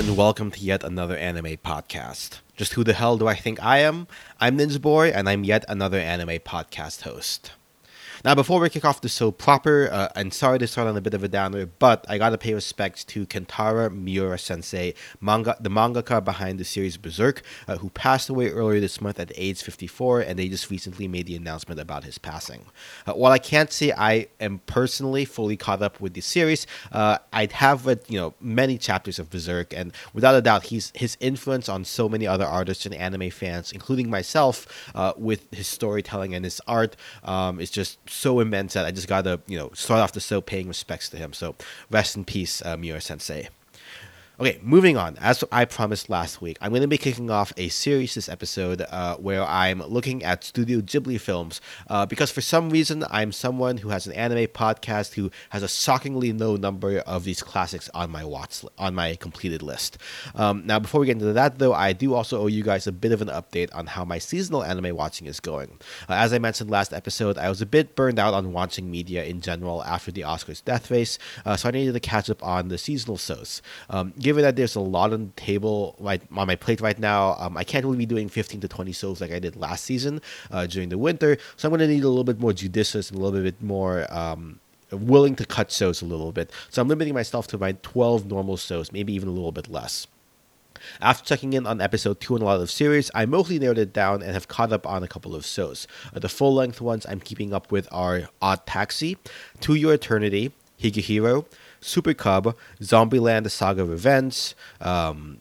and welcome to yet another anime podcast. Just who the hell do I think I am? I'm Ninja Boy, and I'm yet another anime podcast host. Now, before we kick off the show proper, uh, and sorry to start on a bit of a downer, but I gotta pay respects to Kentaro Miura Sensei, manga, the mangaka behind the series Berserk, uh, who passed away earlier this month at age 54, and they just recently made the announcement about his passing. Uh, while I can't say I am personally fully caught up with the series, uh, I have read you know many chapters of Berserk, and without a doubt, he's his influence on so many other artists and anime fans, including myself, uh, with his storytelling and his art, um, is just so immense that I just gotta, you know, start off the show paying respects to him. So rest in peace, uh, Miura Sensei. Okay, moving on. As I promised last week, I'm going to be kicking off a series this episode uh, where I'm looking at Studio Ghibli films uh, because for some reason I'm someone who has an anime podcast who has a shockingly low number of these classics on my watch on my completed list. Um, now, before we get into that, though, I do also owe you guys a bit of an update on how my seasonal anime watching is going. Uh, as I mentioned last episode, I was a bit burned out on watching media in general after the Oscars death race, uh, so I needed to catch up on the seasonal shows. Um, given that there's a lot on the table on my plate right now, um, I can't really be doing 15 to 20 shows like I did last season uh, during the winter. So I'm going to need a little bit more judicious and a little bit more. Um, willing to cut shows a little bit. So I'm limiting myself to my 12 normal shows, maybe even a little bit less. After checking in on episode 2 in a lot of series, I mostly narrowed it down and have caught up on a couple of shows. Uh, the full length ones I'm keeping up with are Odd Taxi, To Your Eternity, Higehiro, Super Cub, Zombieland: The Saga Revenge, um,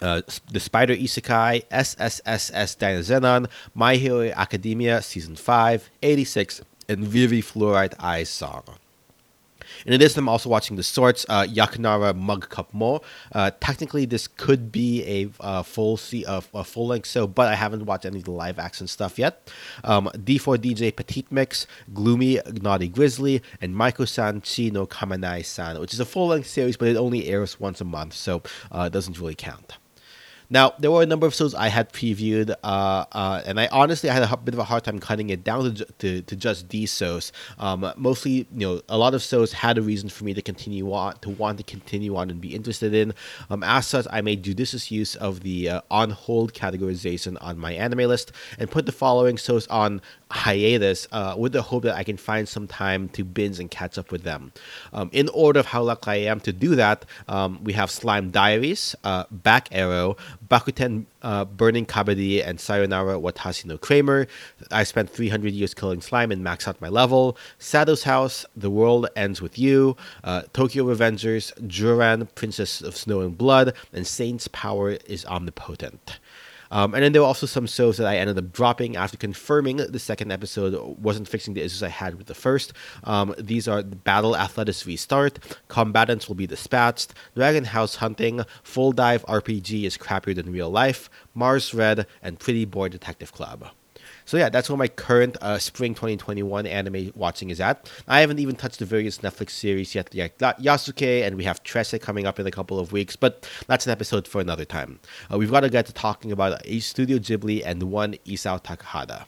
uh, the Spider Isekai, SSSS Dynazenon, My Hero Academia Season 5, 86, and Vivy Fluorite Eyes Saga. In addition, I'm also watching the sorts uh, Yakunara Mug Cup Mo. Uh, technically, this could be a uh, full see uh, a full length show, but I haven't watched any of the live action stuff yet. Um, D4DJ Petite Mix, Gloomy Naughty Grizzly, and Maiko San Chi no Kaminai San, which is a full length series, but it only airs once a month, so uh, it doesn't really count. Now, there were a number of shows I had previewed, uh, uh, and I honestly had a bit of a hard time cutting it down to, to, to just these shows. Um, mostly, you know, a lot of shows had a reason for me to continue on, to want to continue on and be interested in. Um, as such, I made judicious use of the uh, on hold categorization on my anime list and put the following shows on hiatus uh, with the hope that I can find some time to binge and catch up with them. Um, in order of how lucky I am to do that, um, we have Slime Diaries, uh, Back Arrow, Bakuten uh, Burning Kabaddi, and Sayonara Watashi no Cramer. I spent 300 years killing slime and maxed out my level. Shadows House, The World Ends With You, uh, Tokyo Revengers, Joran, Princess of Snow and Blood, and Saint's Power is Omnipotent. Um, and then there were also some shows that I ended up dropping after confirming the second episode wasn't fixing the issues I had with the first. Um, these are Battle Athletics Restart, Combatants will be dispatched, Dragon House Hunting, Full Dive RPG is crappier than real life, Mars Red, and Pretty Boy Detective Club. So yeah, that's where my current uh, spring 2021 anime watching is at. I haven't even touched the various Netflix series yet, like Yasuke, and we have Trese coming up in a couple of weeks, but that's an episode for another time. Uh, we've got to get to talking about a Studio Ghibli and one Isao Takahata.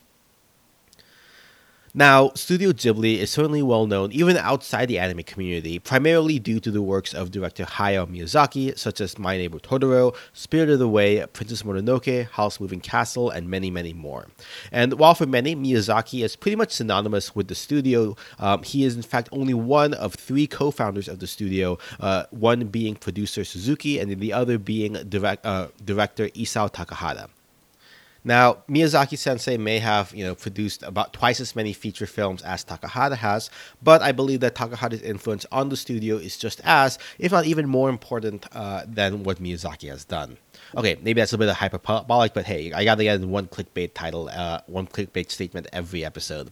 Now, Studio Ghibli is certainly well known even outside the anime community, primarily due to the works of director Hayao Miyazaki, such as My Neighbor Totoro, Spirit of the Away, Princess Mononoke, Howl's Moving Castle, and many, many more. And while for many, Miyazaki is pretty much synonymous with the studio, um, he is in fact only one of three co founders of the studio, uh, one being producer Suzuki, and the other being direct, uh, director Isao Takahata. Now, Miyazaki Sensei may have, you know, produced about twice as many feature films as Takahata has, but I believe that Takahata's influence on the studio is just as, if not even more important uh, than what Miyazaki has done. Okay, maybe that's a bit of hyperbolic, but hey, I gotta get one clickbait title, uh, one clickbait statement every episode.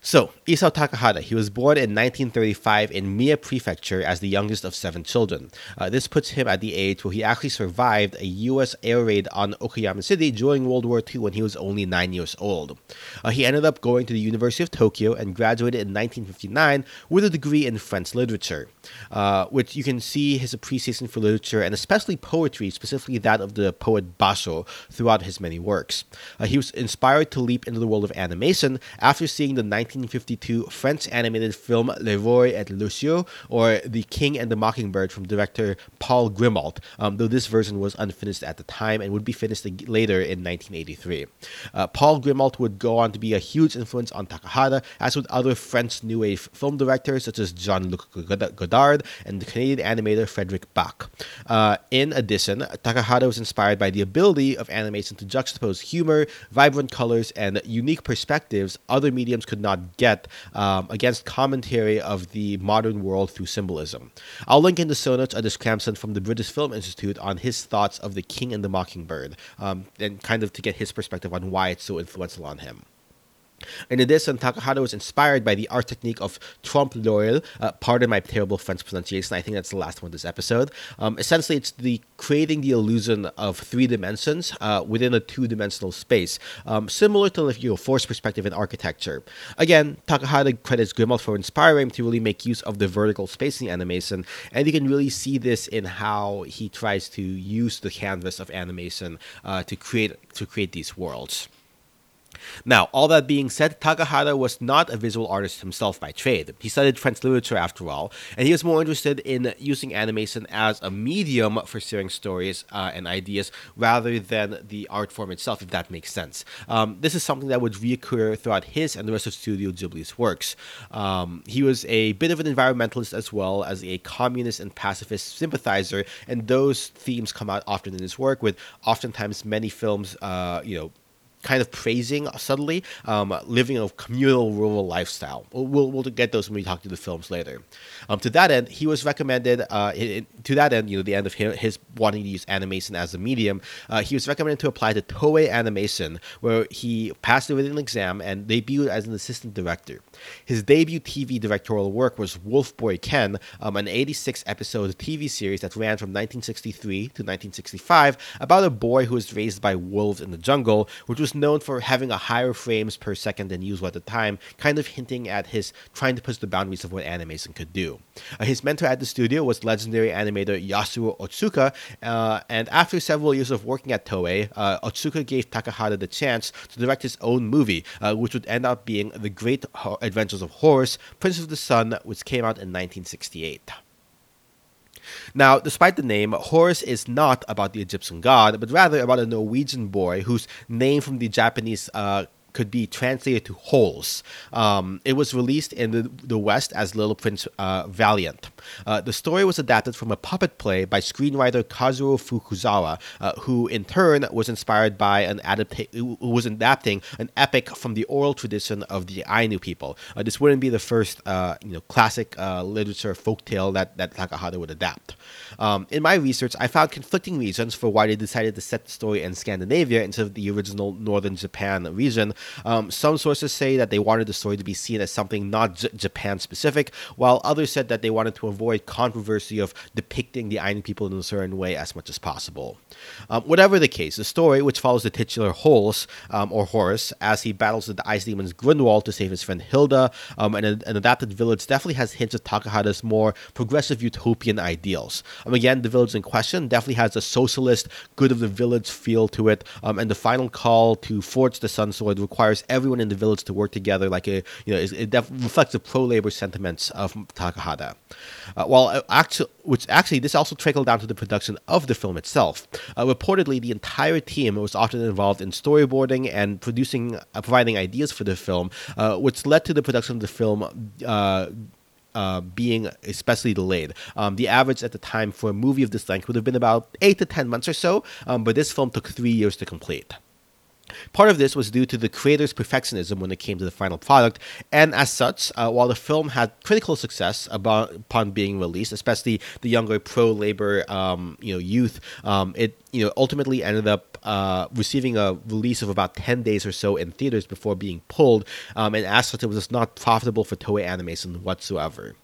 So, Isao Takahata, he was born in 1935 in Mie Prefecture as the youngest of seven children. Uh, this puts him at the age where he actually survived a U.S. air raid on Okayama City during World War II when he was only nine years old. Uh, he ended up going to the University of Tokyo and graduated in 1959 with a degree in French literature, uh, which you can see his appreciation for literature and especially poetry, specifically that of the poet Basho, throughout his many works. Uh, he was inspired to leap into the world of animation after seeing the 1952 French animated film Le Roi et l'Oiseau, or The King and the Mockingbird from director Paul Grimault, um, though this version was unfinished at the time and would be finished later in 1983. Uh, Paul Grimault would go on to be a huge influence on Takahata, as would other French New Wave film directors such as Jean-Luc Godard and the Canadian animator Frederick Back. Uh, in addition, Takahata was inspired by the ability of animation to juxtapose humor, vibrant colors, and unique perspectives other mediums could not get um, against commentary of the modern world through symbolism. I'll link in the show notes a description from the British Film Institute on his thoughts of The King and the Mockingbird, um, and kind of to get his perspective on why it's so influential on him. In addition, Takahata was inspired by the art technique of trompe l'oeil. Uh, pardon my terrible French pronunciation. I think that's the last one this episode. Um, essentially, it's the creating the illusion of three dimensions uh, within a two-dimensional space, um, similar to you know, force perspective in architecture. Again, Takahata credits Grimault for inspiring him to really make use of the vertical spacing animation, and you can really see this in how he tries to use the canvas of animation uh, to create to create these worlds. Now, all that being said, Takahata was not a visual artist himself by trade. He studied French literature after all, and he was more interested in using animation as a medium for sharing stories uh, and ideas rather than the art form itself, if that makes sense. Um, this is something that would reoccur throughout his and the rest of Studio Ghibli's works. Um, he was a bit of an environmentalist as well as a communist and pacifist sympathizer, and those themes come out often in his work, with oftentimes many films, uh, you know, kind of praising subtly um, living a communal rural lifestyle. We'll, we'll, get those when we talk to the films later. Um, to that end, he was recommended. Uh, to that end, you know, the end of his, his wanting to use animation as a medium, uh, he was recommended to apply to Toei Animation, where he passed with an exam and debuted as an assistant director. His debut TV directorial work was Wolf Boy Ken, um, an 86 episode TV series that ran from 1963 to 1965 about a boy who was raised by wolves in the jungle, which was known for having a higher frames per second than usual at the time, kind of hinting at his trying to push the boundaries of what animation could do. Uh, his mentor at the studio was legendary animator Yasuo Otsuka, uh, and after several years of working at Toei, uh, Otsuka gave Takahata the chance to direct his own movie, uh, which would end up being The Great Adventures of Horus, Prince of the Sun, which came out in 1968. Now, despite the name, Horus is not about the Egyptian god, but rather about a Norwegian boy whose name from the Japanese uh, could be translated to Hols. Um, it was released in the, the West as Little Prince uh, Valiant. Uh, the story was adapted from a puppet play by screenwriter Kazuo Fukazawa, uh, who in turn was inspired by an adapta- who was adapting an epic from the oral tradition of the Ainu people. Uh, this wouldn't be the first, uh, you know, classic uh, literature folktale that that Takahata would adapt. Um, in my research, I found conflicting reasons for why they decided to set the story in Scandinavia instead of the original northern Japan region. Um, some sources say that they wanted the story to be seen as something not J- Japan specific, while others said that they wanted to avoid controversy of depicting the Ainu people in a certain way as much as possible. Um, whatever the case, the story, which follows the titular Horus, um, or Horus, as he battles with the ice demons Grunwald to save his friend Hilda, um, and an, adapted village definitely has hints of Takahata's more progressive utopian ideals. Um, again, the village in question definitely has a socialist, good of the village feel to it, um, and the final call to forge the Sun Sword requires everyone in the village to work together like a, you know, it, def- reflects the pro-labor sentiments of Takahata. Uh, while uh, actually, which actually this also trickled down to the production of the film itself. Uh, reportedly, the entire team was often involved in storyboarding and producing, uh, providing ideas for the film, uh, which led to the production of the film. Uh, uh, being especially delayed. Um, the average at the time for a movie of this length would have been about eight to ten months or so, um, but this film took three years to complete. Part of this was due to the creator's perfectionism when it came to the final product, and as such, uh, while the film had critical success about, upon being released, especially the younger pro-labor, um, you know, youth, um, it you know ultimately ended up uh, receiving a release of about 10 days or so in theaters before being pulled, um, and as such, it was just not profitable for Toei Animation whatsoever.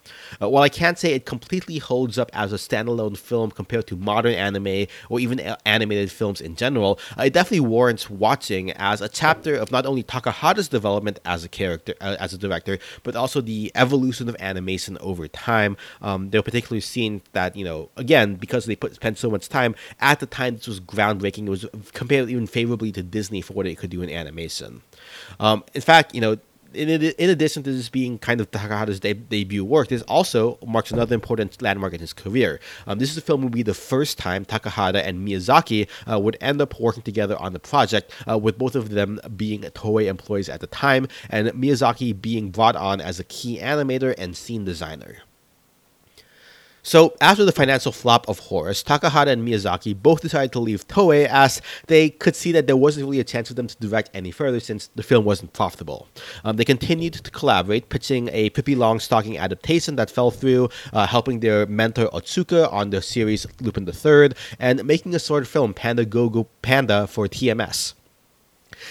Uh, while I can't say it completely holds up as a standalone film compared to modern anime or even a- animated films in general, uh, it definitely warrants watching as a chapter of not only Takahata's development as a character, uh, as a director, but also the evolution of animation over time. Um, there were particularly scenes that, you know, again, because they put, spent so much time, at the time this was groundbreaking. It was compared even favorably to Disney for what it could do in animation. Um, in fact, you know, in, in addition to this being kind of Takahata's de- debut work, this also marks another important landmark in his career. Um, this is a film will be the first time Takahata and Miyazaki uh, would end up working together on the project, uh, with both of them being Toei employees at the time, and Miyazaki being brought on as a key animator and scene designer. So, after the financial flop of Horus, Takahata and Miyazaki both decided to leave Toei as they could see that there wasn't really a chance for them to direct any further since the film wasn't profitable. Um, they continued to collaborate, pitching a Pippi Longstocking adaptation that fell through, uh, helping their mentor Otsuka on the series Lupin III, and making a short film Panda Go Go Panda for TMS.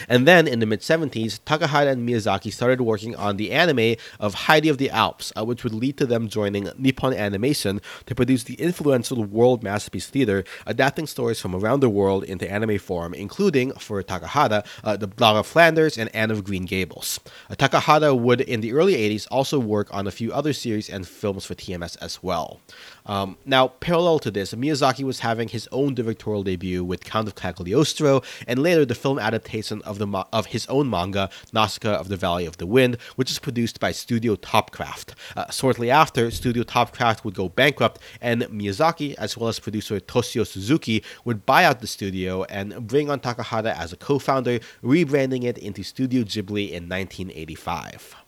And then in the mid 70s, Takahata and Miyazaki started working on the anime of Heidi of the Alps, uh, which would lead to them joining Nippon Animation to produce the influential World Masterpiece Theater, adapting stories from around the world into anime form, including, for Takahata, uh, The Ballad of Flanders and Anne of Green Gables. Uh, Takahata would, in the early 80s, also work on a few other series and films for TMS as well. Um, now, parallel to this, Miyazaki was having his own directorial debut with Count of Cagliostro, and later the film adaptation of the of his own manga, Nausicaa of the Valley of the Wind, which is produced by Studio Topcraft. Uh, shortly after, Studio Topcraft would go bankrupt, and Miyazaki, as well as producer Toshio Suzuki, would buy out the studio and bring on Takahata as a co-founder, rebranding it into Studio Ghibli in 1985.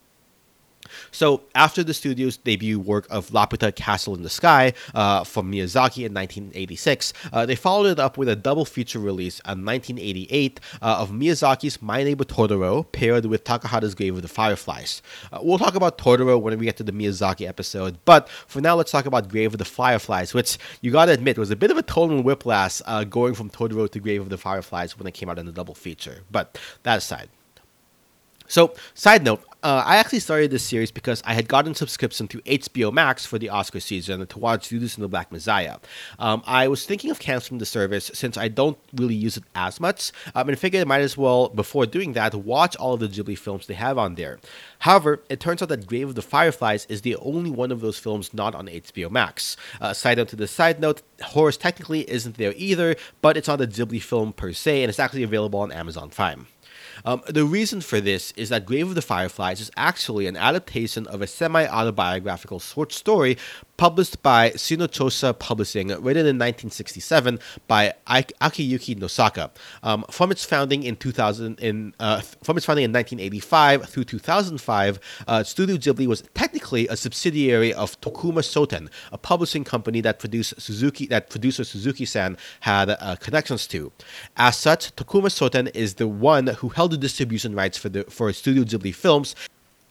So after the studio's debut work of Laputa Castle in the Sky uh, from Miyazaki in 1986, uh, they followed it up with a double feature release in 1988 uh, of Miyazaki's My Neighbor Totoro paired with Takahata's Grave of the Fireflies. Uh, we'll talk about Totoro when we get to the Miyazaki episode, but for now let's talk about Grave of the Fireflies, which you gotta admit was a bit of a tonal whiplash uh, going from Totoro to Grave of the Fireflies when it came out in the double feature. But that aside. So, side note, uh, I actually started this series because I had gotten subscription to HBO Max for the Oscar season to watch Judas and the Black Messiah. Um, I was thinking of canceling the service since I don't really use it as much, um, and figured I might as well, before doing that, watch all of the Ghibli films they have on there. However, it turns out that Grave of the Fireflies is the only one of those films not on HBO Max. Uh, side note to the side note, Horus technically isn't there either, but it's not a Ghibli film per se, and it's actually available on Amazon Prime. Um, the reason for this is that Grave of the Fireflies is actually an adaptation of a semi autobiographical short story published by Shinchosha Publishing, written in 1967 by Akiyuki Nosaka. Um, from its founding in 2000, in uh, from its founding in 1985 through 2005, uh, Studio Ghibli was technically a subsidiary of Tokuma Shoten, a publishing company that produced Suzuki that producer Suzuki-san had uh, connections to. As such, Tokuma Shoten is the one who held the distribution rights for the for Studio Ghibli films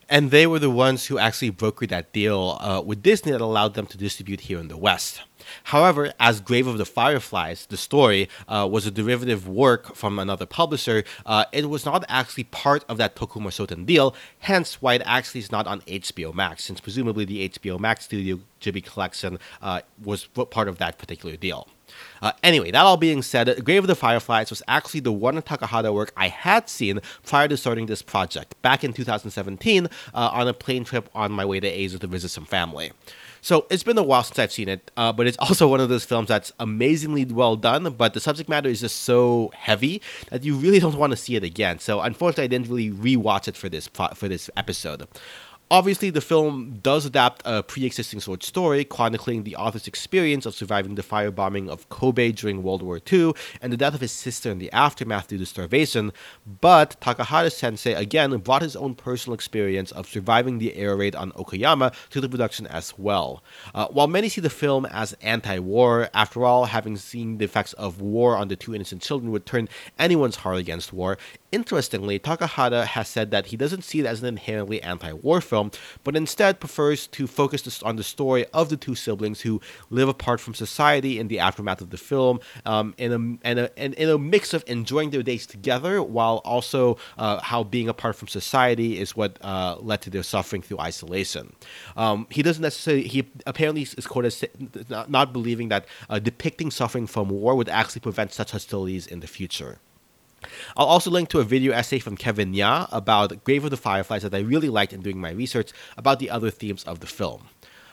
and they were the ones who actually brokered that deal uh, with Disney that allowed them to distribute here in the West. However, as Grave of the Fireflies, the story uh, was a derivative work from another publisher, uh, it was not actually part of that Tokuma Shoten deal, hence why it actually is not on HBO Max, since presumably the HBO Max Studio Ghibli collection uh, was part of that particular deal. Uh, anyway, that all being said, Grave of the Fireflies was actually the one Takahata work I had seen prior to starting this project back in 2017 uh, on a plane trip on my way to Asia to visit some family. So it's been a while since I've seen it, uh, but it's also one of those films that's amazingly well done, but the subject matter is just so heavy that you really don't want to see it again. So unfortunately, I didn't really rewatch it for this for this episode. Obviously, the film does adapt a pre existing short story chronicling the author's experience of surviving the firebombing of Kobe during World War II and the death of his sister in the aftermath due to starvation. But Takahata sensei again brought his own personal experience of surviving the air raid on Okayama to the production as well. Uh, while many see the film as anti war, after all, having seen the effects of war on the two innocent children would turn anyone's heart against war, Interestingly, Takahata has said that he doesn't see it as an inherently anti war film, but instead prefers to focus on the story of the two siblings who live apart from society in the aftermath of the film, um, in, a, in, a, in a mix of enjoying their days together while also uh, how being apart from society is what uh, led to their suffering through isolation. Um, he doesn't necessarily, he apparently is quoted as not, believing that uh, depicting suffering from war would actually prevent such hostilities in the future. I'll also link to a video essay from Kevin Ya about Grave of the Fireflies that I really liked in doing my research about the other themes of the film.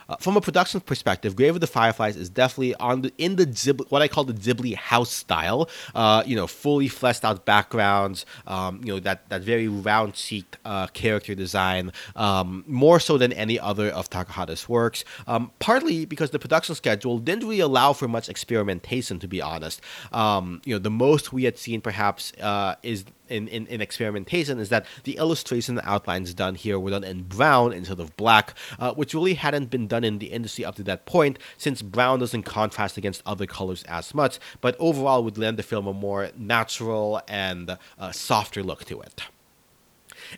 Uh, from a production perspective, Grave of the Fireflies is definitely on the in the Ghibli, what I call the Ghibli house style. Uh, you know, fully fleshed out backgrounds. Um, you know that that very round cheeked uh, character design, um, more so than any other of Takahata's works. Um, partly because the production schedule didn't really allow for much experimentation, to be honest. Um, you know, the most we had seen perhaps uh, is in, in, in, experimentation is that the illustration the outlines done here were done in brown instead of black, uh, which really hadn't been done in the industry up to that point, since brown doesn't contrast against other colors as much, but overall would lend the film a more natural and uh, softer look to it.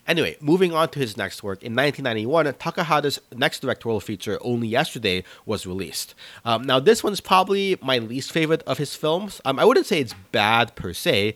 Anyway, moving on to his next work. In 1991, Takahata's next directorial feature, Only Yesterday, was released. Um, now, this one's probably my least favorite of his films. Um, I wouldn't say it's bad per se,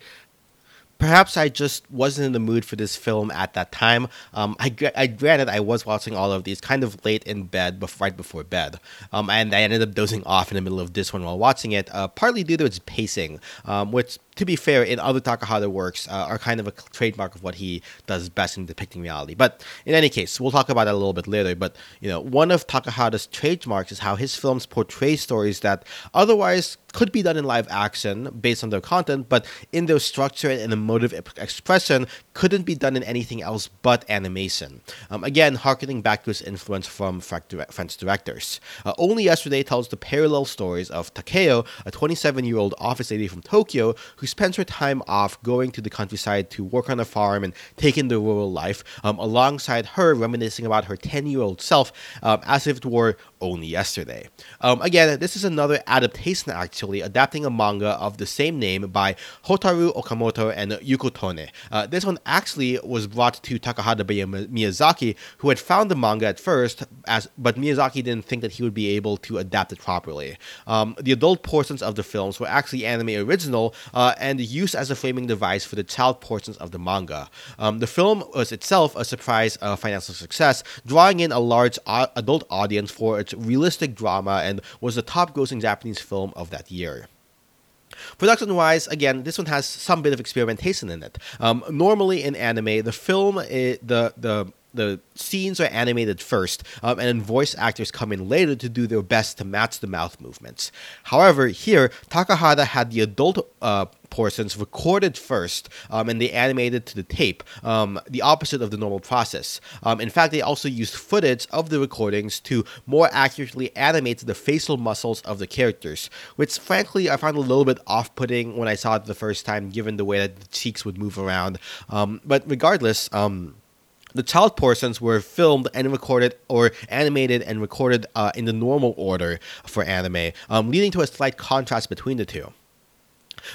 perhaps I just wasn't in the mood for this film at that time. Um, I, I granted I was watching all of these kind of late in bed, right before bed, um, and I ended up dozing off in the middle of this one while watching it, uh, partly due to its pacing, um, which to be fair, in other Takahata works uh, are kind of a trademark of what he does best in depicting reality. But in any case, we'll talk about that a little bit later. But you know, one of Takahata's trademarks is how his films portray stories that otherwise could be done in live action based on their content, but in their structure and emotive expression couldn't be done in anything else but animation. Um, again, harkening back to his influence from French directors. Uh, Only Yesterday tells the parallel stories of Taeko, a 27 year old office lady from Tokyo who spends her time off going to the countryside to work on a farm and take in the rural life, um, alongside her reminiscing about her 10 year old self um, as if it were only yesterday. Um, again, this is another adaptation actually, adapting a manga of the same name by Hotaru Okamoto and Yuko Tone. Uh, this one actually was brought to Takahata by Miyazaki, who had found the manga at first, as but Miyazaki didn't think that he would be able to adapt it properly. Um, the adult portions of the films were actually anime original uh, and used as a framing device for the child portions of the manga. Um, the film was itself a surprise uh, financial success, drawing in a large uh, adult audience for its realistic drama and was the top grossing Japanese film of that year. Production wise, again, this one has some bit of experimentation in it. Um, normally in anime, the film, the the the scenes are animated first, um, and then voice actors come in later to do their best to match the mouth movements. However, here Takahata had the adult uh, portions recorded first um, and they animated to the tape, um, the opposite of the normal process. Um, in fact, they also used footage of the recordings to more accurately animate the facial muscles of the characters, which frankly I found a little bit off putting when I saw it the first time, given the way that the cheeks would move around. Um, but regardless, um, the child portions were filmed and recorded or animated and recorded uh, in the normal order for anime, um, leading to a slight contrast between the two.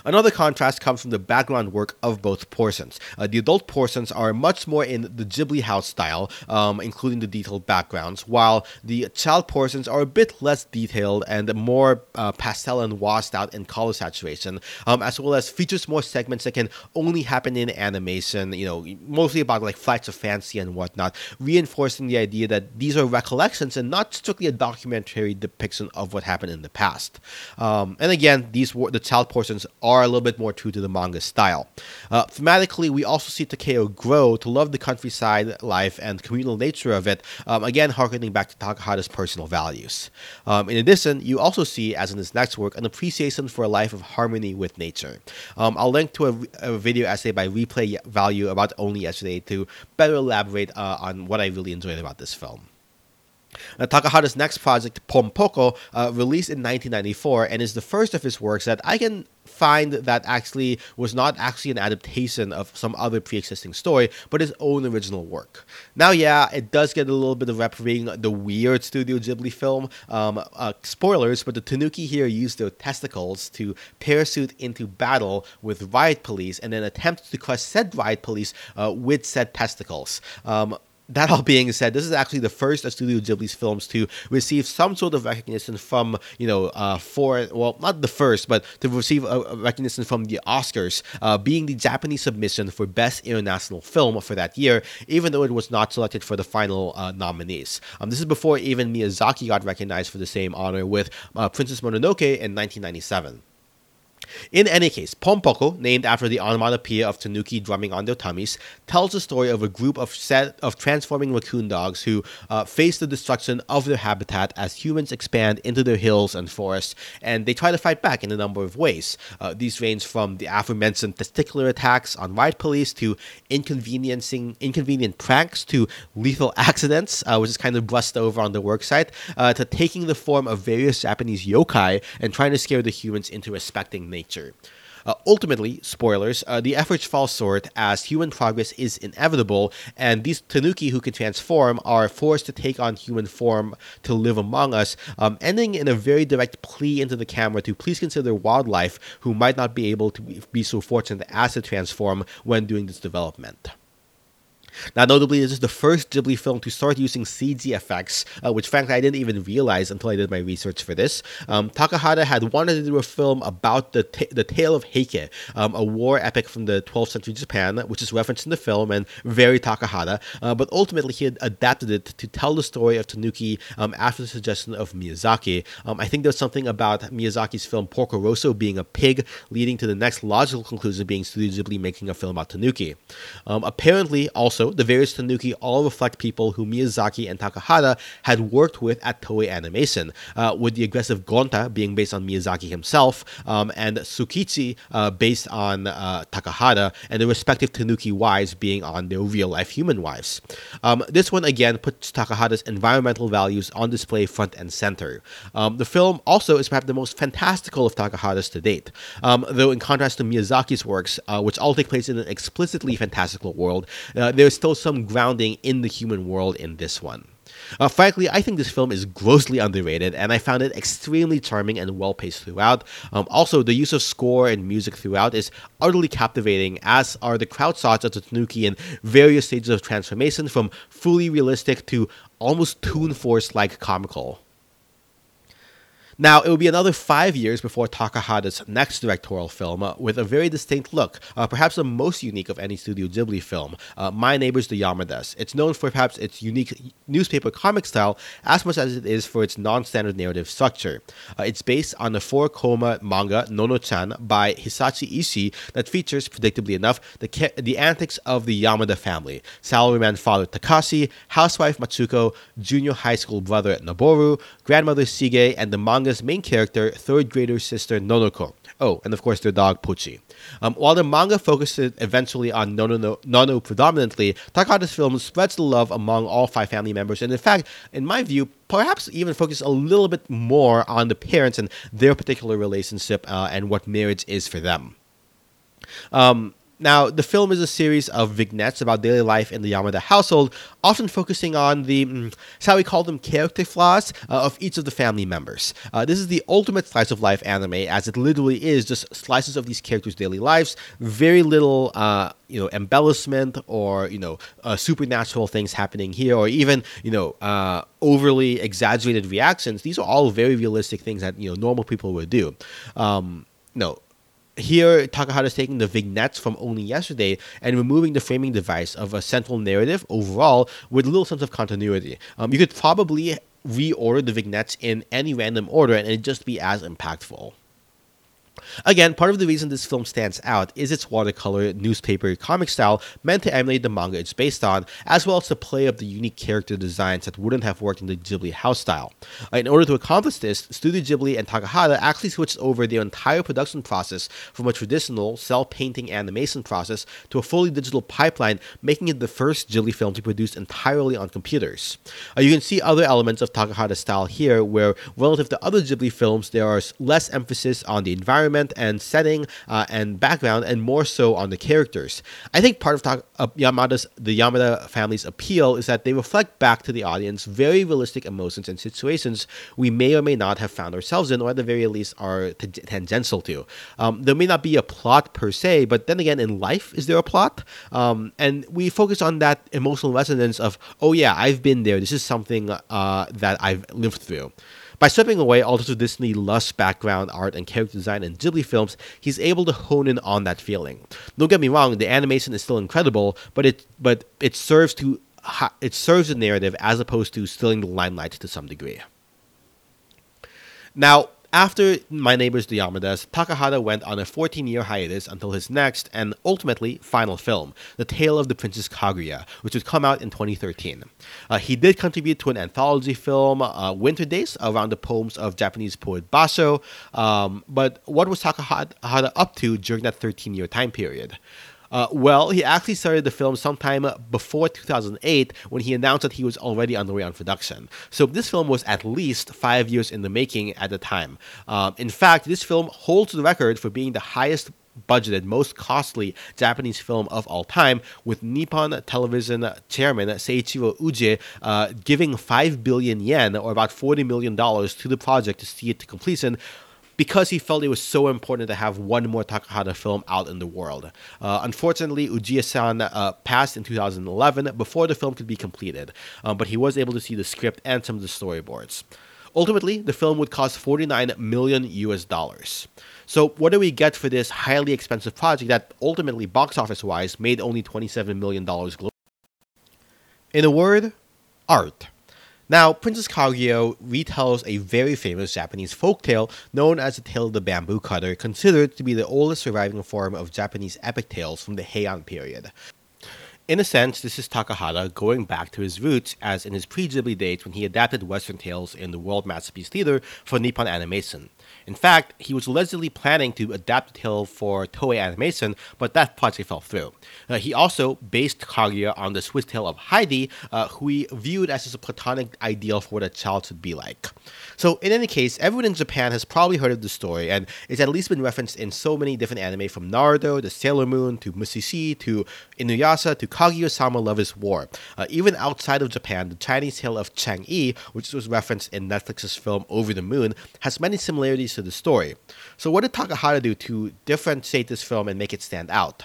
Another contrast comes from the background work of both portions. Uh, the adult portions are much more in the Ghibli house style, um, including the detailed backgrounds, while the child portions are a bit less detailed and more uh, pastel and washed out in color saturation, um, as well as features more segments that can only happen in animation, you know, mostly about like flights of fancy and whatnot, reinforcing the idea that these are recollections and not strictly a documentary depiction of what happened in the past. Um, and again, these were the child portions are a little bit more true to the manga style. Uh, thematically, we also see Taeko grow to love the countryside life and communal nature of it, um, again, harkening back to Takahata's personal values. Um, in addition, you also see, as in his next work, an appreciation for a life of harmony with nature. Um, I'll link to a, a, video essay by Replay Value about Only Yesterday to better elaborate uh, on what I really enjoyed about this film. Now, Takahata's next project, Pompoko, uh, released in 1994 and is the first of his works that I can find that actually was not actually an adaptation of some other pre-existing story, but his own original work. Now, yeah, it does get a little bit of rep the weird Studio Ghibli film. Um, uh, spoilers, but the Tanuki here used their testicles to parachute into battle with riot police and then attempt to crush said riot police uh, with said testicles. Um, that all being said, this is actually the first of Studio Ghibli's films to receive some sort of recognition from, you know, uh, for, well, not the first, but to receive a, recognition from the Oscars, uh, being the Japanese submission for Best International Film for that year, even though it was not selected for the final uh, nominees. Um, this is before even Miyazaki got recognized for the same honor with uh, Princess Mononoke in 1997. In any case, Pompoko, named after the onomatopoeia of tanuki drumming on their tummies, tells the story of a group of set of transforming raccoon dogs who uh, face the destruction of their habitat as humans expand into their hills and forests, and they try to fight back in a number of ways. Uh, these range from the aforementioned testicular attacks on riot police to inconveniencing inconvenient pranks to lethal accidents, uh, which is kind of brushed over on the worksite, uh, to taking the form of various Japanese yokai and trying to scare the humans into respecting nature. Uh, ultimately, spoilers, uh, the efforts fall short as human progress is inevitable, and these tanuki who can transform are forced to take on human form to live among us, um, ending in a very direct plea into the camera to please consider wildlife who might not be able to be so fortunate as to transform when doing this development. Now, notably, this is the first Ghibli film to start using CG effects, uh, which frankly I didn't even realize until I did my research for this. Um, Takahata had wanted to do a film about the the tale of Heike, um, a war epic from the 12th century Japan, which is referenced in the film and very Takahata. Uh, but ultimately, he had adapted it to tell the story of Tanuki um, after the suggestion of Miyazaki. Um, I think there's something about Miyazaki's film Porco Rosso being a pig, leading to the next logical conclusion being Studio Ghibli making a film about Tanuki. Um, apparently, also the various tanuki all reflect people who Miyazaki and Takahata had worked with at Toei Animation, uh, with the aggressive Gonta being based on Miyazaki himself, um, and Tsukichi uh, based on uh, Takahata, and the respective tanuki wives being on their real life human wives. Um, this one again puts Takahata's environmental values on display front and center. Um, the film also is perhaps the most fantastical of Takahata's to date, um, though in contrast to Miyazaki's works, uh, which all take place in an explicitly fantastical world, uh, there's there's still some grounding in the human world in this one. Uh, frankly, I think this film is grossly underrated, and I found it extremely charming and well paced throughout. Um, also, the use of score and music throughout is utterly captivating, as are the crowd shots of the Tanuki in various stages of transformation, from fully realistic to almost Toon Force like comical. Now, it will be another five years before Takahata's next directorial film uh, with a very distinct look, uh, perhaps the most unique of any Studio Ghibli film, uh, My Neighbors the Yamadas. It's known for perhaps its unique newspaper comic style as much as it is for its non standard narrative structure. Uh, it's based on the four koma manga Nono-chan by Hisaichi Ishii that features, predictably enough, the, ca- the antics of the Yamada family salaryman father Takashi, housewife Matsuko, junior high school brother Noboru, grandmother Shige, and the manga manga's main character, third grader sister Nonoko. Oh, and of course their dog Pochi. Um, while the manga focuses eventually on Nono, Nono predominantly, Takahata's film spreads the love among all five family members, and in fact, in my view, perhaps even focus a little bit more on the parents and their particular relationship uh, and what marriage is for them. Um, now, the film is a series of vignettes about daily life in the Yamada household, often focusing on the, mm, shall we call them, character flaws uh, of each of the family members. Uh, this is the ultimate slice of life anime, as it literally is just slices of these characters' daily lives, very little, uh, you know, embellishment or you know, uh, supernatural things happening here, or even you know, uh, overly exaggerated reactions. These are all very realistic things that you know normal people would do. Um, no, here, Takahata is taking the vignettes from only yesterday and removing the framing device of a central narrative overall with little sense of continuity. Um, you could probably reorder the vignettes in any random order and it'd just be as impactful. Again, part of the reason this film stands out is its watercolor newspaper comic style meant to emulate the manga it's based on, as well as the play of the unique character designs that wouldn't have worked in the Ghibli house style. In order to accomplish this, Studio Ghibli and Takahata actually switched over their entire production process from a traditional cel painting animation process to a fully digital pipeline, making it the first Ghibli film to be produced entirely on computers. Uh, you can see other elements of Takahata's style here, where relative to other Ghibli films, there is less emphasis on the environment environment and setting uh, and background, and more so on the characters. I think part of ta- uh, Yamada's the Yamada family's appeal is that they reflect back to the audience very realistic emotions and situations we may or may not have found ourselves in, or at the very least are t- tangential to. Um, there may not be a plot per se, but then again, in life, is there a plot? Um, and we focus on that emotional resonance of, oh yeah, I've been there. This is something uh, that I've lived through. By stripping away all of Disney lush background art and character design in Ghibli films, he's able to hone in on that feeling. Don't get me wrong, the animation is still incredible, but it but it serves to it serves the narrative as opposed to stealing the limelight to some degree. Now, After My Neighbors the Yamadas, Takahata went on a 14 year hiatus until his next and ultimately final film, The Tale of the Princess Kaguya, which would come out in 2013. Uh, he did contribute to an anthology film, uh, Winter Days, around the poems of Japanese poet Basho. Um, but what was Takahata up to during that 13 year time period? Uh, well, he actually started the film sometime before 2008 when he announced that he was already underway on production. So this film was at least five years in the making at the time. Uh, in fact, this film holds the record for being the highest budgeted, most costly Japanese film of all time, with Nippon Television chairman Seiichiro Ujiie uh, giving 5 billion yen, or about $40 million, to the project to see it to completion, because he felt it was so important to have one more Takahata film out in the world. Uh, unfortunately, Ujiie-san uh, passed in 2011 before the film could be completed, um, but he was able to see the script and some of the storyboards. Ultimately, the film would cost 49 million US dollars. So, what do we get for this highly expensive project that ultimately, box office wise, made only $27 million globally? In a word, art. Now, Princess Kaguya retells a very famous Japanese folk tale known as the Tale of the Bamboo Cutter, considered to be the oldest surviving form of Japanese epic tales from the Heian period. In a sense, this is Takahata going back to his roots as in his pre-Ghibli days when he adapted Western tales in the World Masterpiece Theater for Nippon Animation. In fact, he was allegedly planning to adapt the tale for Toei Animation, but that project fell through. Uh, he also based Kaguya on the Swiss tale of Heidi, uh, who he viewed as his platonic ideal for what a child should be like. So, in any case, everyone in Japan has probably heard of the story, and it's at least been referenced in so many different anime from Naruto to Sailor Moon to Mushishi to Inuyasha to Kaguya-sama Love is War. Uh, even outside of Japan, the Chinese tale of Chang'e, which was referenced in Netflix's film Over the Moon, has many similarities to the story. So, what did Takahata do to differentiate this film and make it stand out?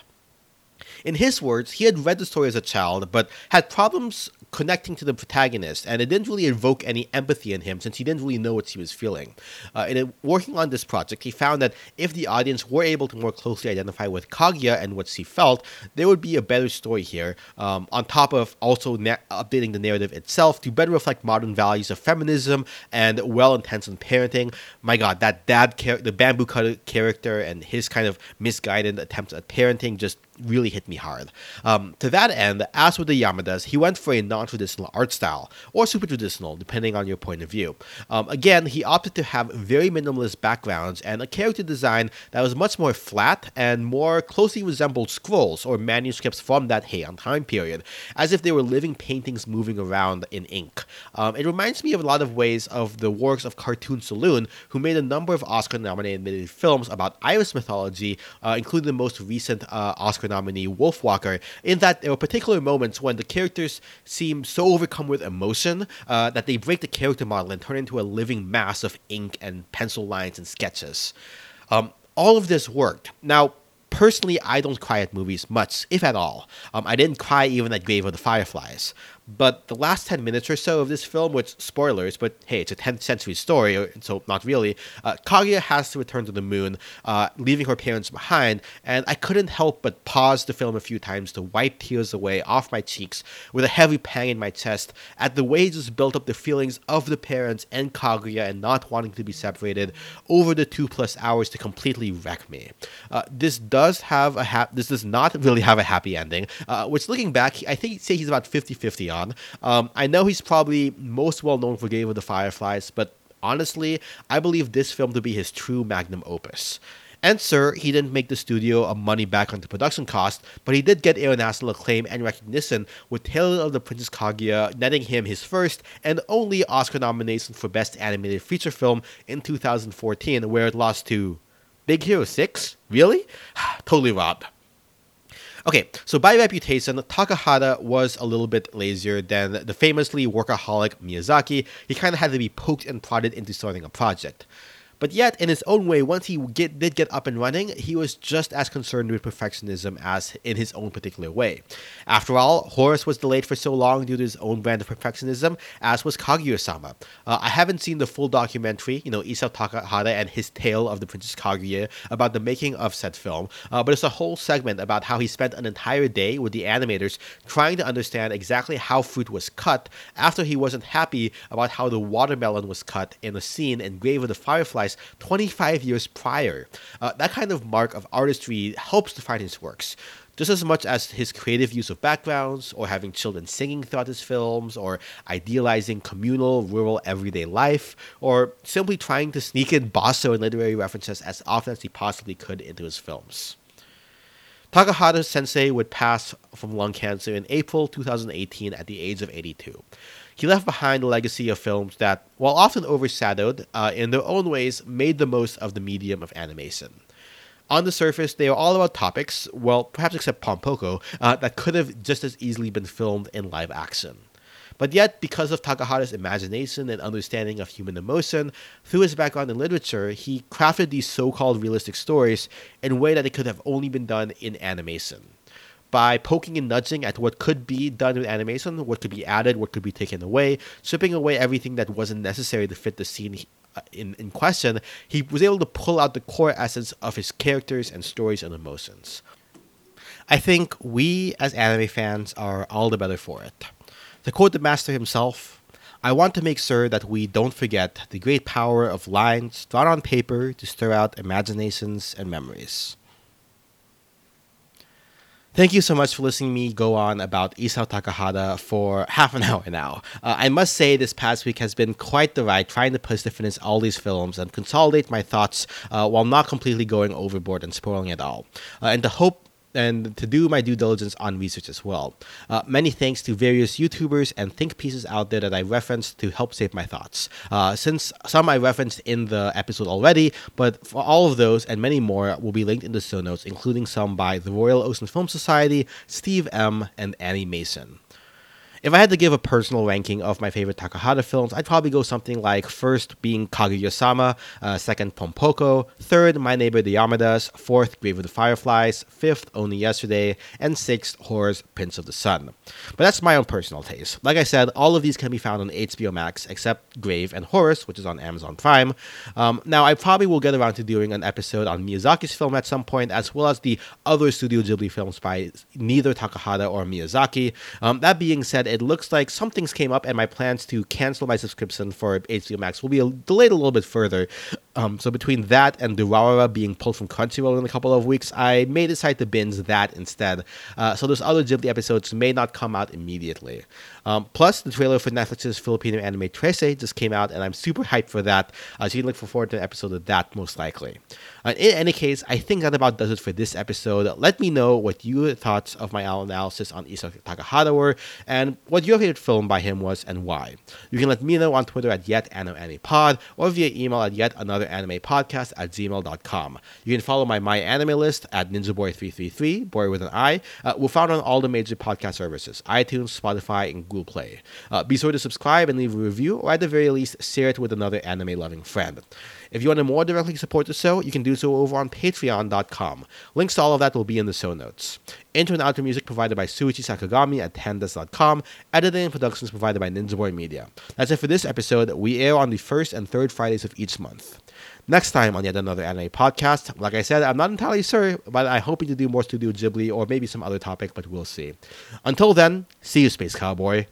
In his words, he had read the story as a child, but had problems connecting to the protagonist, and it didn't really evoke any empathy in him since he didn't really know what he was feeling. Uh, in working on this project, he found that if the audience were able to more closely identify with Kaguya and what she felt, there would be a better story here, um, on top of also na- updating the narrative itself to better reflect modern values of feminism and well intentioned parenting. My god, that dad, char- the bamboo cutter character, and his kind of misguided attempts at parenting just really hit me hard. Um, to that end, as with the Yamadas, he went for a non traditional art style, or super traditional, depending on your point of view. Um, again, he opted to have very minimalist backgrounds and a character design that was much more flat and more closely resembled scrolls or manuscripts from that Heian time period, as if they were living paintings moving around in ink. Um, it reminds me of a lot of ways of the works of Cartoon Saloon, who made a number of Oscar nominated films about Irish mythology, uh, including the most recent uh, Oscar nominee Wolfwalker, in that there were particular moments when the characters seem so overcome with emotion uh, that they break the character model and turn into a living mass of ink and pencil lines and sketches. Um, all of this worked. Now, personally, I don't cry at movies much, if at all. Um, I didn't cry even at Grave of the Fireflies. But the last 10 minutes or so of this film, which, spoilers, but hey, it's a 10th century story, so not really, uh, Kaguya has to return to the moon, uh, leaving her parents behind, and I couldn't help but pause the film a few times to wipe tears away off my cheeks with a heavy pang in my chest at the way just built up the feelings of the parents and Kaguya and not wanting to be separated over the two plus hours to completely wreck me. Uh, this does have a ha- this does not really have a happy ending, uh, which looking back, I think say he's about 50 50 on on. Um, I know he's probably most well known for Grave of the Fireflies, but honestly, I believe this film to be his true magnum opus. And sir, he didn't make the studio a money back on the production cost, but he did get international acclaim and recognition with Tale of the Princess Kaguya netting him his first and only Oscar nomination for Best Animated Feature Film in 2014, where it lost to Big Hero 6? Really? totally robbed. Okay, so by reputation, Takahata was a little bit lazier than the famously workaholic Miyazaki. He kind of had to be poked and prodded into starting a project. But yet, in his own way, once he get, did get up and running, he was just as concerned with perfectionism as in his own particular way. After all, Horus was delayed for so long due to his own brand of perfectionism, as was Kaguya-sama. Uh, I haven't seen the full documentary, you know, Isao Takahata and his tale of the Princess Kaguya about the making of said film, uh, but it's a whole segment about how he spent an entire day with the animators trying to understand exactly how fruit was cut after he wasn't happy about how the watermelon was cut in a scene in Grave of the Fireflies realized 25 years prior. Uh, that kind of mark of artistry helps define his works just as much as his creative use of backgrounds, or having children singing throughout his films, or idealizing communal, rural, everyday life, or simply trying to sneak in Basho and literary references as often as he possibly could into his films. Takahata sensei would pass from lung cancer in April 2018 at the age of 82. He left behind a legacy of films that, while often overshadowed, uh, in their own ways made the most of the medium of animation. On the surface, they are all about topics, well, perhaps except Pom uh, that could have just as easily been filmed in live action. But yet, because of Takahata's imagination and understanding of human emotion, through his background in literature, he crafted these so called realistic stories in a way that it could have only been done in animation. By poking and nudging at what could be done with animation, what could be added, what could be taken away, stripping away everything that wasn't necessary to fit the scene uh, in, in question, he was able to pull out the core essence of his characters and stories and emotions. I think we as anime fans are all the better for it. To quote the master himself, I want to make sure that we don't forget the great power of lines drawn on paper to stir out imaginations and memories. Thank you so much for listening me go on about Isao Takahata for half an hour now. Uh, I must say, this past week has been quite the ride trying to push to finish all these films and consolidate my thoughts uh, while not completely going overboard and spoiling it all. Uh, and the hope and to do my due diligence on research as well. Uh, many thanks to various YouTubers and think pieces out there that I referenced to help save my thoughts. Uh, since some I referenced in the episode already, but for all of those and many more will be linked in the show notes, including some by the Royal Ocean Film Society, Steve M., and Annie Mason. If I had to give a personal ranking of my favorite Takahata films, I'd probably go something like first being Kaguya-sama, uh, second Pompoko, third My Neighbor the Yamadas, fourth Grave of the Fireflies, fifth Only Yesterday, and sixth Horus Prince of the Sun. But that's my own personal taste. Like I said, all of these can be found on HBO Max except Grave and Horus, which is on Amazon Prime. Um, now, I probably will get around to doing an episode on Miyazaki's film at some point, as well as the other Studio Ghibli films by neither Takahata or Miyazaki. Um, that being said, it looks like some things came up, and my plans to cancel my subscription for HBO Max will be delayed a little bit further. Um, so between that and Durarara being pulled from Crunchyroll in a couple of weeks, I may decide to binge that instead. Uh, so those other Ghibli episodes may not come out immediately. Um, plus, the trailer for Netflix's Filipino anime Trese just came out, and I'm super hyped for that. Uh, so you can look forward to an episode of that most likely. Uh, in any case, I think that about does it for this episode. Let me know what your thoughts of my analysis on Isao Takahata were, and what your favorite film by him was, and why. You can let me know on Twitter at YetAnoAnimePod, or via email at YetAnotherAnimePodcast at gmail.com. You can follow my My Anime list at NinjaBoy333, boy with an I. Uh, we're found on all the major podcast services iTunes, Spotify, and Google Google Play. Uh, be sure to subscribe and leave a review, or at the very least, share it with another anime loving friend. If you want to more directly support the show, you can do so over on patreon.com. Links to all of that will be in the show notes. Intro and outro music provided by Suichi Sakagami at pandas.com. Editing and productions provided by Ninja Boy Media. That's it for this episode. We air on the first and third Fridays of each month. Next time on yet another anime podcast, like I said, I'm not entirely sure, but I'm hoping to do more Studio Ghibli or maybe some other topic, but we'll see. Until then, see you, Space Cowboy.